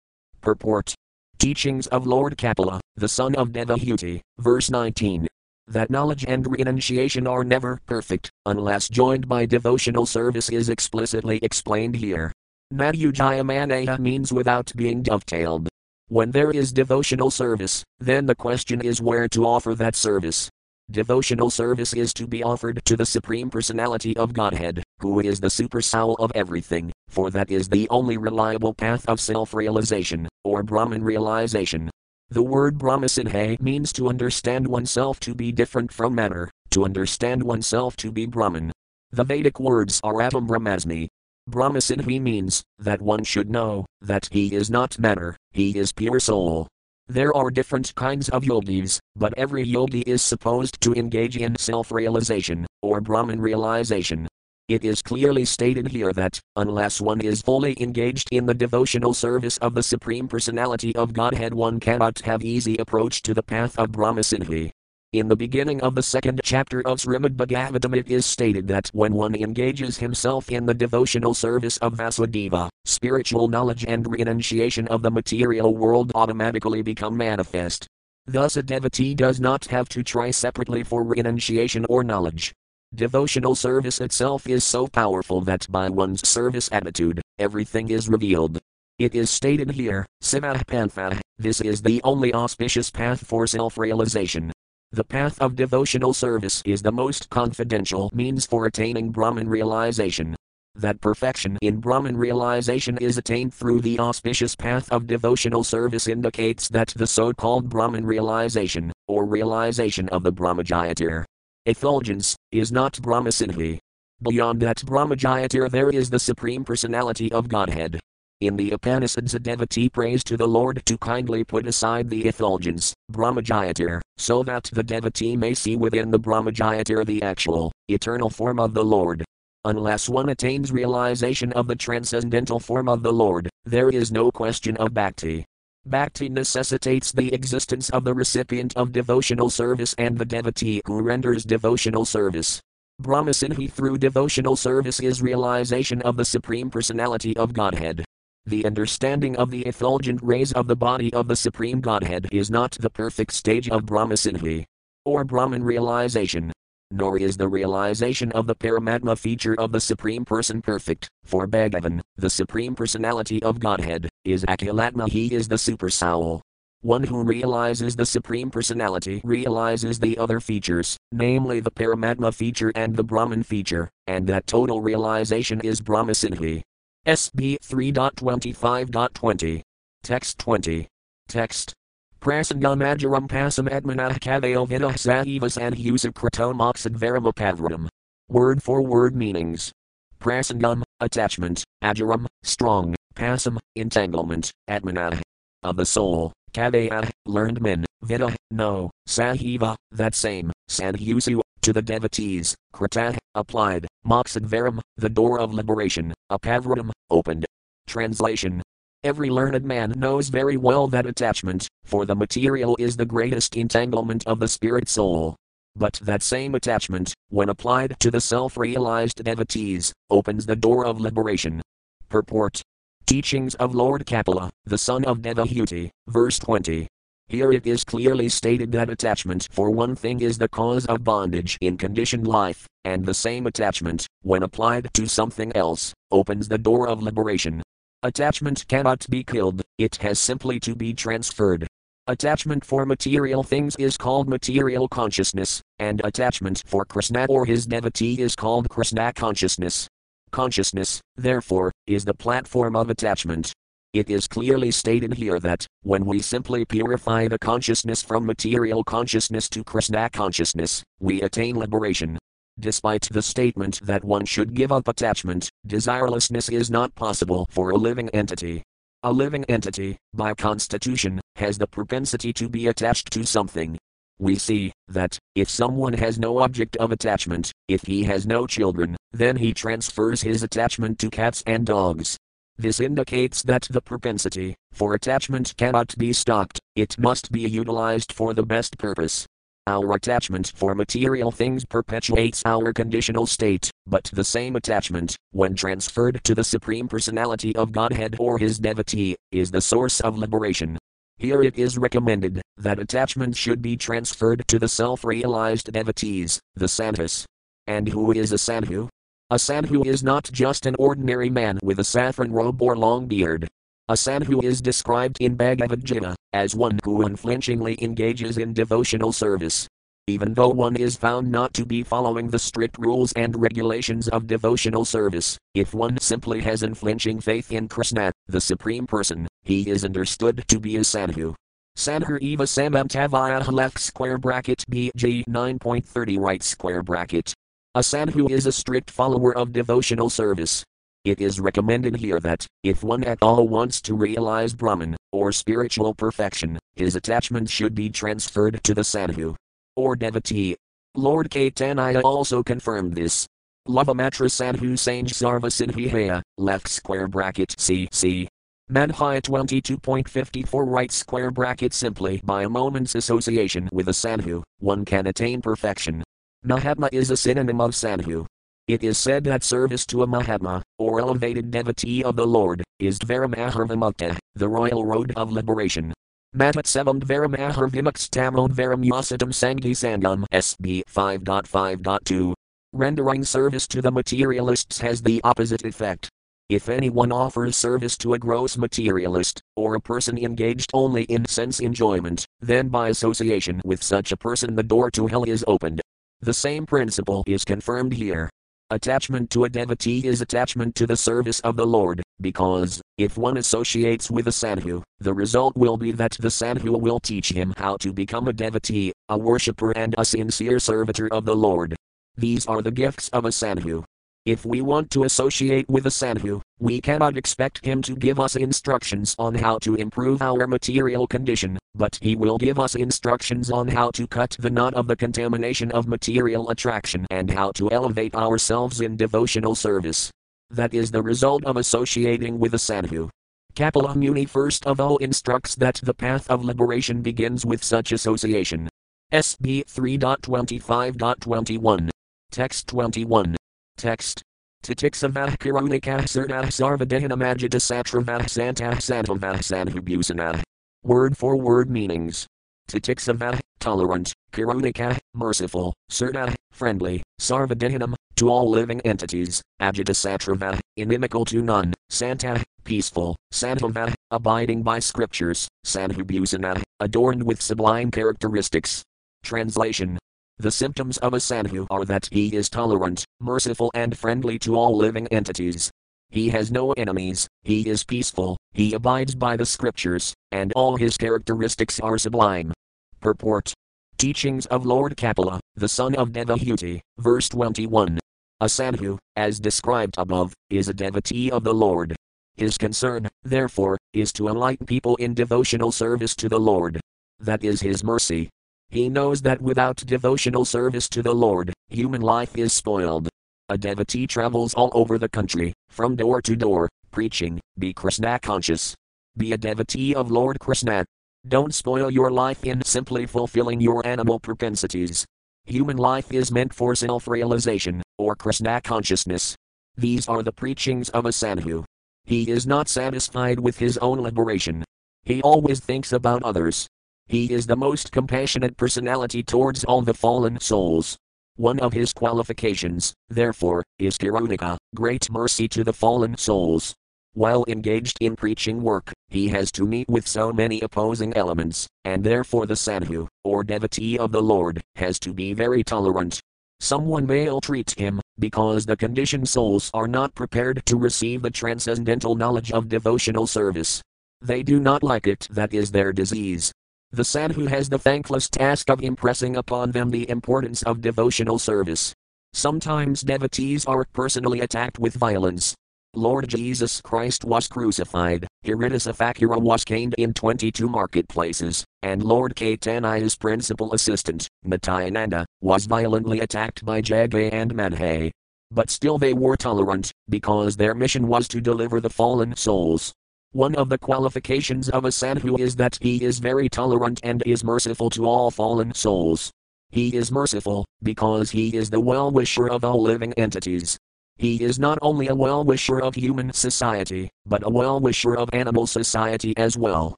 Purport Teachings of Lord Kapila, the son of Devahuti, verse 19. That knowledge and renunciation are never perfect, unless joined by devotional service is explicitly explained here. Madhujayamaneha means without being dovetailed. When there is devotional service, then the question is where to offer that service. Devotional service is to be offered to the Supreme Personality of Godhead, who is the super soul of everything, for that is the only reliable path of self realization, or Brahman realization. The word Brahmasiddhaye means to understand oneself to be different from matter, to understand oneself to be Brahman. The Vedic words are Aham Brahmasmi, Brahmasiddhi means that one should know that he is not matter, he is pure soul. There are different kinds of yogis, but every yogi is supposed to engage in self realization, or Brahman realization. It is clearly stated here that, unless one is fully engaged in the devotional service of the Supreme Personality of Godhead, one cannot have easy approach to the path of Brahmasiddhi. In the beginning of the second chapter of Srimad Bhagavatam, it is stated that when one engages himself in the devotional service of Vasudeva, spiritual knowledge and renunciation of the material world automatically become manifest. Thus, a devotee does not have to try separately for renunciation or knowledge. Devotional service itself is so powerful that by one's service attitude, everything is revealed. It is stated here, Pantha, this is the only auspicious path for self realization. The path of devotional service is the most confidential means for attaining Brahman realization. That perfection in Brahman realization is attained through the auspicious path of devotional service indicates that the so called Brahman realization, or realization of the Brahmajyotir, effulgence, is not Brahmasiddhi. Beyond that Brahmajyotir there is the Supreme Personality of Godhead. In the Upanishads, a devotee prays to the Lord to kindly put aside the effulgence, Brahmajyotir, so that the devotee may see within the Brahmajyotir the actual, eternal form of the Lord. Unless one attains realization of the transcendental form of the Lord, there is no question of bhakti. Bhakti necessitates the existence of the recipient of devotional service and the devotee who renders devotional service. Brahmasiddhi through devotional service is realization of the Supreme Personality of Godhead. The understanding of the effulgent rays of the body of the Supreme Godhead is not the perfect stage of Brahmasiddhi or Brahman realization nor is the realization of the Paramatma feature of the Supreme Person perfect, for Bhagavan, the Supreme Personality of Godhead, is Akhilatma, he is the Super Soul. One who realizes the Supreme Personality realizes the other features, namely the Paramatma feature and the Brahman feature, and that total realization is Brahmasiddhi. SB 3.25.20. Text 20. Text Prasangamajaram pasam atmanah kavayo vidah sahivas and usakratom oxidvaram Word for word meanings. Prasangam, attachment, ajaram, strong, pasam, entanglement, atmanah, of the soul, kavaya, learned men, vida, no, sahiva, that same, sandhusu, to the devotees, krita, applied, moxadvaram, the door of liberation, apavram, opened. Translation Every learned man knows very well that attachment for the material is the greatest entanglement of the spirit soul. But that same attachment, when applied to the self realized devotees, opens the door of liberation. Purport Teachings of Lord Kapila, the son of Devahuti, verse 20. Here it is clearly stated that attachment for one thing is the cause of bondage in conditioned life, and the same attachment, when applied to something else, opens the door of liberation. Attachment cannot be killed, it has simply to be transferred. Attachment for material things is called material consciousness, and attachment for Krishna or his devotee is called Krishna consciousness. Consciousness, therefore, is the platform of attachment. It is clearly stated here that, when we simply purify the consciousness from material consciousness to Krishna consciousness, we attain liberation. Despite the statement that one should give up attachment, desirelessness is not possible for a living entity. A living entity, by constitution, has the propensity to be attached to something. We see that, if someone has no object of attachment, if he has no children, then he transfers his attachment to cats and dogs. This indicates that the propensity for attachment cannot be stopped, it must be utilized for the best purpose. Our attachment for material things perpetuates our conditional state, but the same attachment, when transferred to the Supreme Personality of Godhead or His devotee, is the source of liberation. Here it is recommended that attachment should be transferred to the self realized devotees, the sadhus. And who is a sadhu? A sadhu is not just an ordinary man with a saffron robe or long beard, a sadhu is described in Bhagavad Gita as one who unflinchingly engages in devotional service. Even though one is found not to be following the strict rules and regulations of devotional service, if one simply has unflinching faith in Krishna, the Supreme Person, he is understood to be a sadhu. Sadhu eva samamtavaya left square bracket BG 9.30 right square bracket. A sadhu is a strict follower of devotional service, it is recommended here that, if one at all wants to realize Brahman, or spiritual perfection, his attachment should be transferred to the sadhu, or devotee. Lord Caitanya also confirmed this. Lavamatra Sadhu Sanj Sarva Siddhihaya, left square bracket CC. Madhya 22.54 right square bracket simply by a moment's association with a sadhu, one can attain perfection. Mahatma is a synonym of sadhu. It is said that service to a Mahatma, or elevated devotee of the Lord, is Dvaramahar the royal road of liberation. Matatsevam Dvaramahar Vimukstamon Varam Yasadam Sanghi Sangam SB 5.5.2. Rendering service to the materialists has the opposite effect. If anyone offers service to a gross materialist, or a person engaged only in sense enjoyment, then by association with such a person the door to hell is opened. The same principle is confirmed here. Attachment to a devotee is attachment to the service of the Lord, because, if one associates with a sadhu, the result will be that the sadhu will teach him how to become a devotee, a worshipper, and a sincere servitor of the Lord. These are the gifts of a sadhu. If we want to associate with a sadhu, we cannot expect him to give us instructions on how to improve our material condition, but he will give us instructions on how to cut the knot of the contamination of material attraction and how to elevate ourselves in devotional service. That is the result of associating with a sadhu. Kapila Muni first of all instructs that the path of liberation begins with such association. SB 3.25.21. Text 21. Text. Titiksavah Kironikah Surnah Sarvadehanam Ajita Satravah Santah Sanhubusanah. Word for word meanings. Titiksavah, tolerant, Kironika, merciful, Surnah, friendly, Sarvadehanam, to all living entities, Ajita Satrava, inimical to none, Santa, peaceful, Santavah, abiding by scriptures, Sanhubusana, adorned with sublime characteristics. Translation the symptoms of a sadhu are that he is tolerant, merciful, and friendly to all living entities. He has no enemies, he is peaceful, he abides by the scriptures, and all his characteristics are sublime. Purport Teachings of Lord Kapila, the son of Devahuti, verse 21. A sadhu, as described above, is a devotee of the Lord. His concern, therefore, is to enlighten people in devotional service to the Lord. That is his mercy, he knows that without devotional service to the Lord, human life is spoiled. A devotee travels all over the country, from door to door, preaching, be Krishna conscious. Be a devotee of Lord Krishna. Don't spoil your life in simply fulfilling your animal propensities. Human life is meant for self realization, or Krishna consciousness. These are the preachings of a sadhu. He is not satisfied with his own liberation. He always thinks about others. He is the most compassionate personality towards all the fallen souls. One of his qualifications, therefore, is Karunika, great mercy to the fallen souls. While engaged in preaching work, he has to meet with so many opposing elements, and therefore the sadhu, or devotee of the Lord, has to be very tolerant. Someone may ill treat him, because the conditioned souls are not prepared to receive the transcendental knowledge of devotional service. They do not like it, that is their disease, the sadhu has the thankless task of impressing upon them the importance of devotional service. Sometimes devotees are personally attacked with violence. Lord Jesus Christ was crucified, Haridasa Thakura was caned in 22 marketplaces, and Lord Caitanya's principal assistant, Nityananda, was violently attacked by Jagai and Madhai. But still they were tolerant, because their mission was to deliver the fallen souls. One of the qualifications of a sadhu is that he is very tolerant and is merciful to all fallen souls. He is merciful, because he is the well wisher of all living entities. He is not only a well wisher of human society, but a well wisher of animal society as well.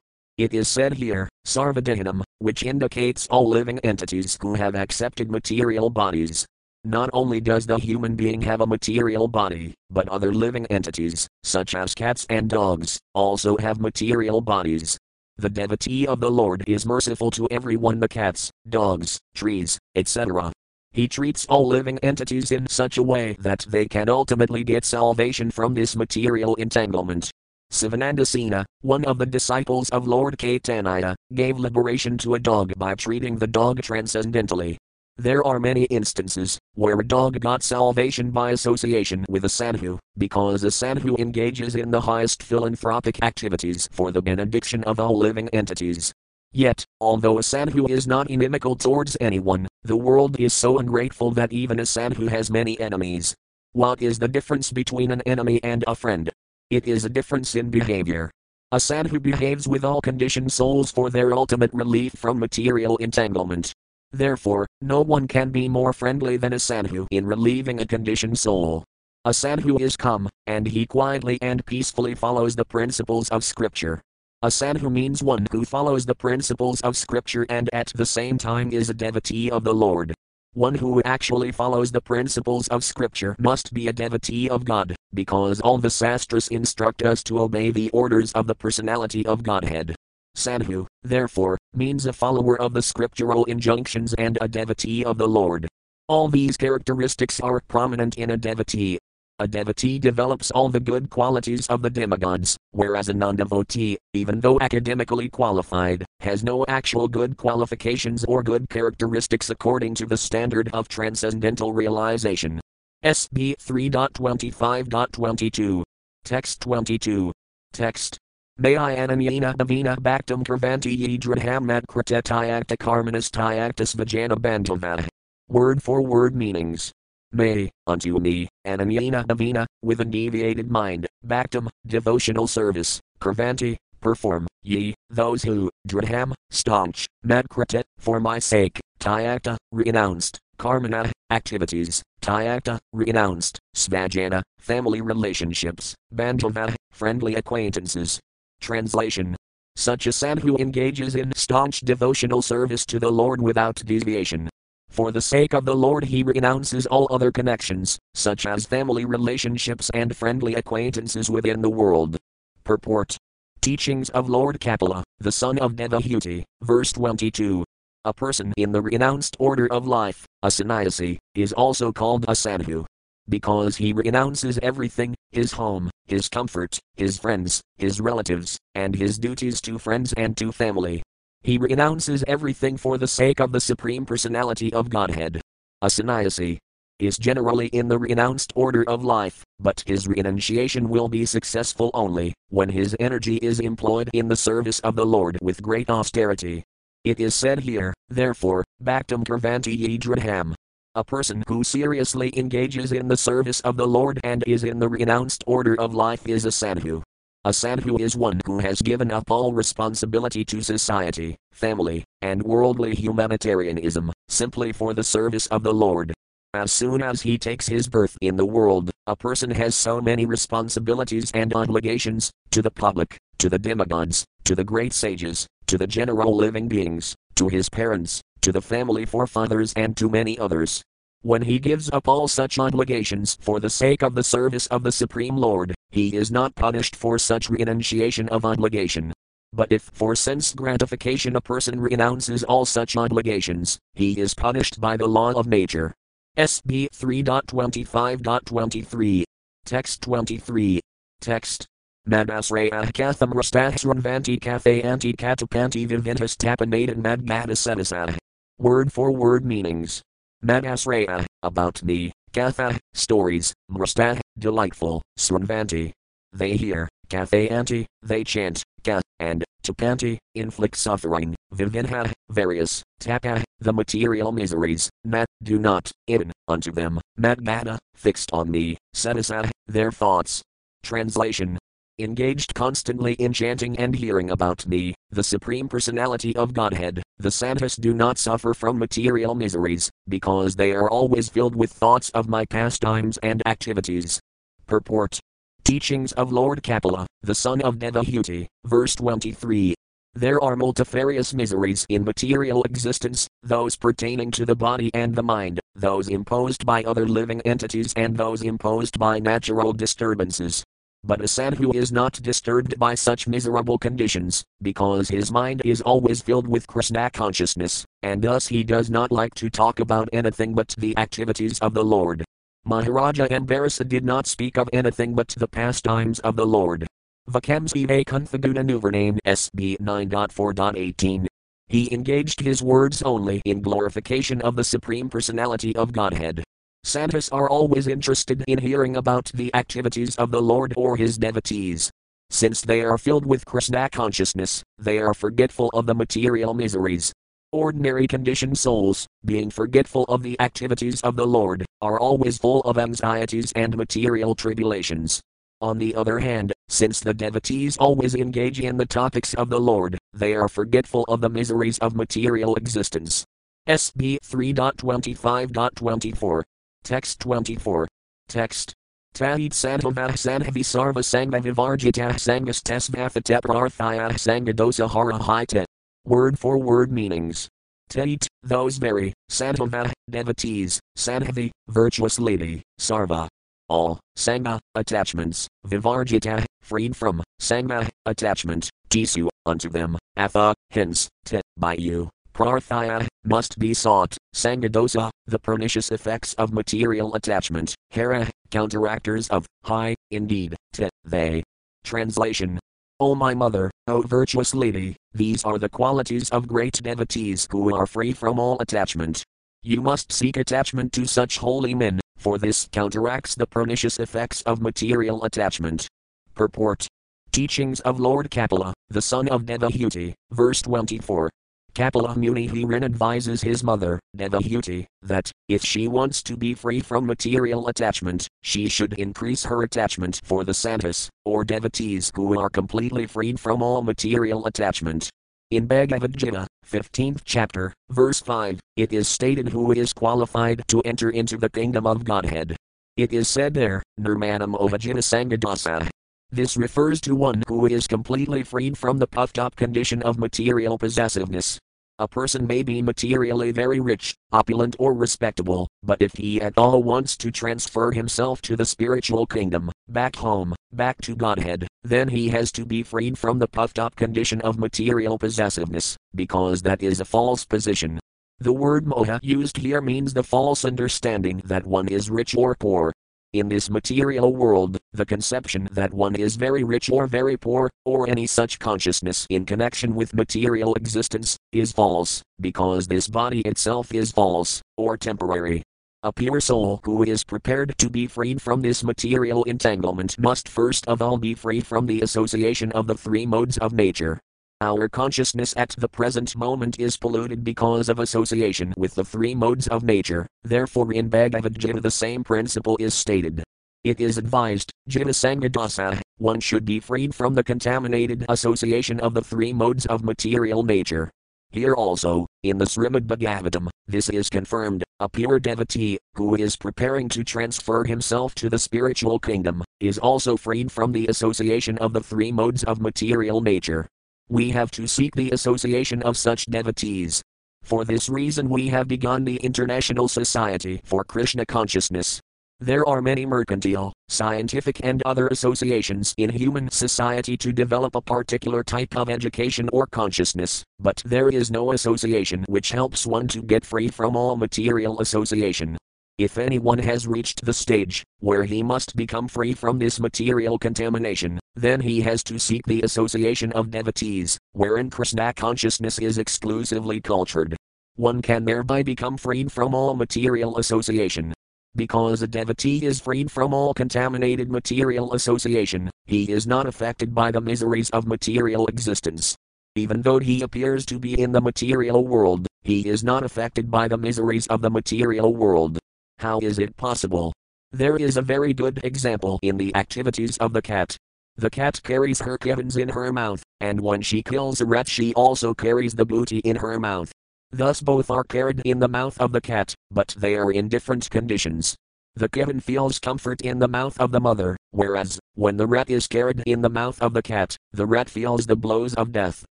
It is said here, Sarvadahanam, which indicates all living entities who have accepted material bodies, not only does the human being have a material body, but other living entities, such as cats and dogs, also have material bodies. The devotee of the Lord is merciful to everyone the cats, dogs, trees, etc. He treats all living entities in such a way that they can ultimately get salvation from this material entanglement. Sivananda one of the disciples of Lord Caitanya, gave liberation to a dog by treating the dog transcendentally. There are many instances where a dog got salvation by association with a sadhu, because a sadhu engages in the highest philanthropic activities for the benediction of all living entities. Yet, although a sadhu is not inimical towards anyone, the world is so ungrateful that even a sadhu has many enemies. What is the difference between an enemy and a friend? It is a difference in behavior. A sadhu behaves with all conditioned souls for their ultimate relief from material entanglement. Therefore, no one can be more friendly than a sadhu in relieving a conditioned soul. A sadhu is come, and he quietly and peacefully follows the principles of scripture. A sadhu means one who follows the principles of scripture and at the same time is a devotee of the Lord. One who actually follows the principles of scripture must be a devotee of God, because all the sastras instruct us to obey the orders of the personality of Godhead. Sadhu, therefore, means a follower of the scriptural injunctions and a devotee of the Lord. All these characteristics are prominent in a devotee. A devotee develops all the good qualities of the demigods, whereas a non devotee, even though academically qualified, has no actual good qualifications or good characteristics according to the standard of transcendental realization. SB 3.25.22. Text 22. Text Mayanamyena Navina Bhaktam Kurvanti Yidradhamat Kritetayakta Karmanas Tyaktas Vajana Bandhava. Word for word meanings. May, unto me, Anamyena Navina, with a deviated mind, Bhaktam, devotional service, Kurvanti, perform, ye, those who, Dradham, staunch, Madkritet, for my sake, Tyakta, renounced, Karmana, activities, Tyakta, renounced, Svajana, family relationships, Bandhava, friendly acquaintances, Translation Such a sadhu engages in staunch devotional service to the Lord without deviation. For the sake of the Lord, he renounces all other connections, such as family relationships and friendly acquaintances within the world. Purport Teachings of Lord Kapila, the son of Devahuti, verse 22. A person in the renounced order of life, a sannyasi, is also called a sadhu because he renounces everything his home, his comfort, his friends, his relatives, and his duties to friends and to family. He renounces everything for the sake of the Supreme Personality of Godhead. A sannyasi is generally in the renounced order of life, but his renunciation will be successful only when his energy is employed in the service of the Lord with great austerity. It is said here, therefore, Bhaktam Kurvanti Yidradham, a person who seriously engages in the service of the Lord and is in the renounced order of life is a sadhu. A sadhu is one who has given up all responsibility to society, family, and worldly humanitarianism, simply for the service of the Lord. As soon as he takes his birth in the world, a person has so many responsibilities and obligations to the public, to the demigods, to the great sages, to the general living beings, to his parents, to the family forefathers, and to many others. When he gives up all such obligations for the sake of the service of the Supreme Lord, he is not punished for such renunciation of obligation. But if for sense gratification a person renounces all such obligations, he is punished by the law of nature. SB 3.25.23. Text 23. Text. Madasraya ah katham rastahsranvanti kathe anti katapanti vivintas tapanadan madgadasadasa. Word for word meanings. Manasraya, about me, Katha, stories, Mrasta, delightful, Sranvanti. They hear, Kathayanti, they chant, Ka, and, Tapanti, inflict suffering, Vivinha, various, Taka, the material miseries, Nat, do not, in, unto them, Madgada, fixed on me, Sadasa, their thoughts. Translation engaged constantly in chanting and hearing about me, the Supreme Personality of Godhead, the sadhus do not suffer from material miseries, because they are always filled with thoughts of my pastimes and activities. Purport Teachings of Lord Kapila, the son of Devahuti, verse 23. There are multifarious miseries in material existence, those pertaining to the body and the mind, those imposed by other living entities, and those imposed by natural disturbances. But a sadhu is not disturbed by such miserable conditions, because his mind is always filled with Krishna consciousness, and thus he does not like to talk about anything but the activities of the Lord. Maharaja and Ambarisa did not speak of anything but the pastimes of the Lord. Vakamsi Vakunthaguda Nuvername SB 9.4.18. He engaged his words only in glorification of the Supreme Personality of Godhead. Sadhus are always interested in hearing about the activities of the Lord or his devotees. Since they are filled with Krishna consciousness, they are forgetful of the material miseries. Ordinary conditioned souls, being forgetful of the activities of the Lord, are always full of anxieties and material tribulations. On the other hand, since the devotees always engage in the topics of the Lord, they are forgetful of the miseries of material existence. SB 3.25.24 Text 24. Text. Tahit Santavah Sanhavi Sarva Sangha Vivarjitah Sangas Tesvatha Teprarthayah Sangha Dosa Hara Hite. Word for word meanings. Tate, those very, Sandhava, devotees, Sandhavi, virtuous lady, Sarva. All, Sangha, attachments, Vivarjita, freed from, Sangha, attachment, Tisu, unto them, Atha, hence, te, by you, Prarthaya, must be sought, Sangadosa, the pernicious effects of material attachment, Hera, counteractors of, high, indeed, te, they. Translation O my mother, O virtuous lady, these are the qualities of great devotees who are free from all attachment. You must seek attachment to such holy men, for this counteracts the pernicious effects of material attachment. Purport Teachings of Lord Kapila, the son of Devahuti, verse 24. Kapila Muni herein advises his mother, Devahuti, that, if she wants to be free from material attachment, she should increase her attachment for the santas, or devotees who are completely freed from all material attachment. In Bhagavad Gita, 15th chapter, verse 5, it is stated who is qualified to enter into the kingdom of Godhead. It is said there, Nirmanam Ovajita Sangadasa. This refers to one who is completely freed from the puffed up condition of material possessiveness. A person may be materially very rich, opulent, or respectable, but if he at all wants to transfer himself to the spiritual kingdom, back home, back to Godhead, then he has to be freed from the puffed up condition of material possessiveness, because that is a false position. The word moha used here means the false understanding that one is rich or poor, in this material world, the conception that one is very rich or very poor, or any such consciousness in connection with material existence, is false, because this body itself is false, or temporary. A pure soul who is prepared to be freed from this material entanglement must first of all be free from the association of the three modes of nature. Our consciousness at the present moment is polluted because of association with the three modes of nature, therefore, in Bhagavad Gita, the same principle is stated. It is advised, Jita Sangadasa, one should be freed from the contaminated association of the three modes of material nature. Here also, in the Srimad Bhagavatam, this is confirmed a pure devotee, who is preparing to transfer himself to the spiritual kingdom, is also freed from the association of the three modes of material nature. We have to seek the association of such devotees. For this reason, we have begun the International Society for Krishna Consciousness. There are many mercantile, scientific, and other associations in human society to develop a particular type of education or consciousness, but there is no association which helps one to get free from all material association. If anyone has reached the stage where he must become free from this material contamination, then he has to seek the association of devotees, wherein Krishna consciousness is exclusively cultured. One can thereby become freed from all material association. Because a devotee is freed from all contaminated material association, he is not affected by the miseries of material existence. Even though he appears to be in the material world, he is not affected by the miseries of the material world. How is it possible? There is a very good example in the activities of the cat. The cat carries her kittens in her mouth, and when she kills a rat, she also carries the booty in her mouth. Thus, both are carried in the mouth of the cat, but they are in different conditions. The kitten feels comfort in the mouth of the mother, whereas, when the rat is carried in the mouth of the cat, the rat feels the blows of death.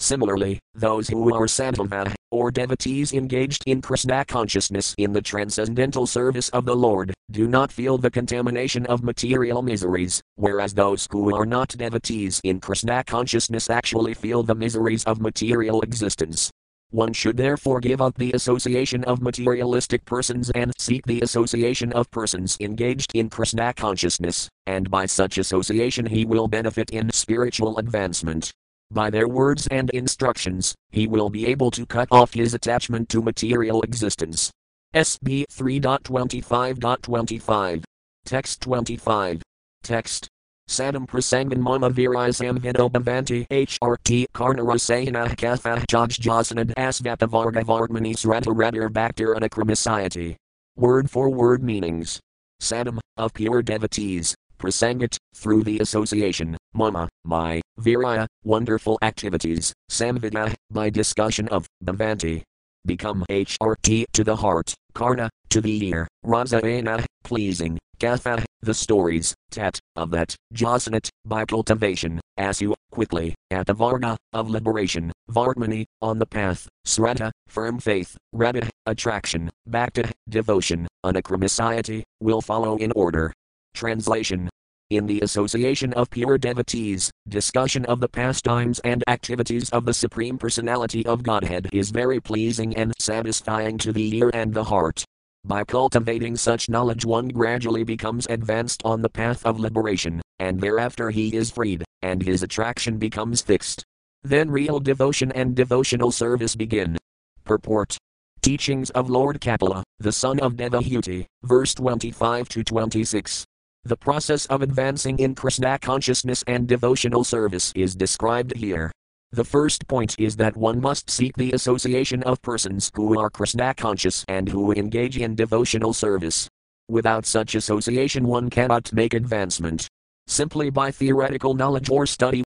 Similarly, those who are sadhava, or devotees engaged in Krishna consciousness in the transcendental service of the Lord, do not feel the contamination of material miseries, whereas those who are not devotees in Krishna consciousness actually feel the miseries of material existence. One should therefore give up the association of materialistic persons and seek the association of persons engaged in Krishna consciousness, and by such association he will benefit in spiritual advancement. By their words and instructions, he will be able to cut off his attachment to material existence. SB 3.25.25. Text 25. Text. Sadam prasangan mama virisam vidobhavanti HRT karnarasayana katha jajjasanad asvatavarga vargmani srata radar bhaktir anakramisayati. Word for word meanings. Sadam, of pure devotees, prasangat, through the association, mama, my, viraya, wonderful activities, samvida, by discussion of, bhavanti. Become HRT to the heart, karna, to the ear, rasaena, pleasing, katha, the stories, tat, of that, jasanat, by cultivation, asu, quickly, at the Varga, of liberation, Vartmani, on the path, Sraddha, firm faith, Radha, attraction, Bhakti, devotion, Anakramiciety, will follow in order. Translation in the association of pure devotees, discussion of the pastimes and activities of the Supreme Personality of Godhead is very pleasing and satisfying to the ear and the heart. By cultivating such knowledge, one gradually becomes advanced on the path of liberation, and thereafter he is freed, and his attraction becomes fixed. Then real devotion and devotional service begin. Purport Teachings of Lord Kapila, the son of Devahuti, verse 25 to 26. The process of advancing in Krishna consciousness and devotional service is described here. The first point is that one must seek the association of persons who are Krishna conscious and who engage in devotional service. Without such association, one cannot make advancement. Simply by theoretical knowledge or study.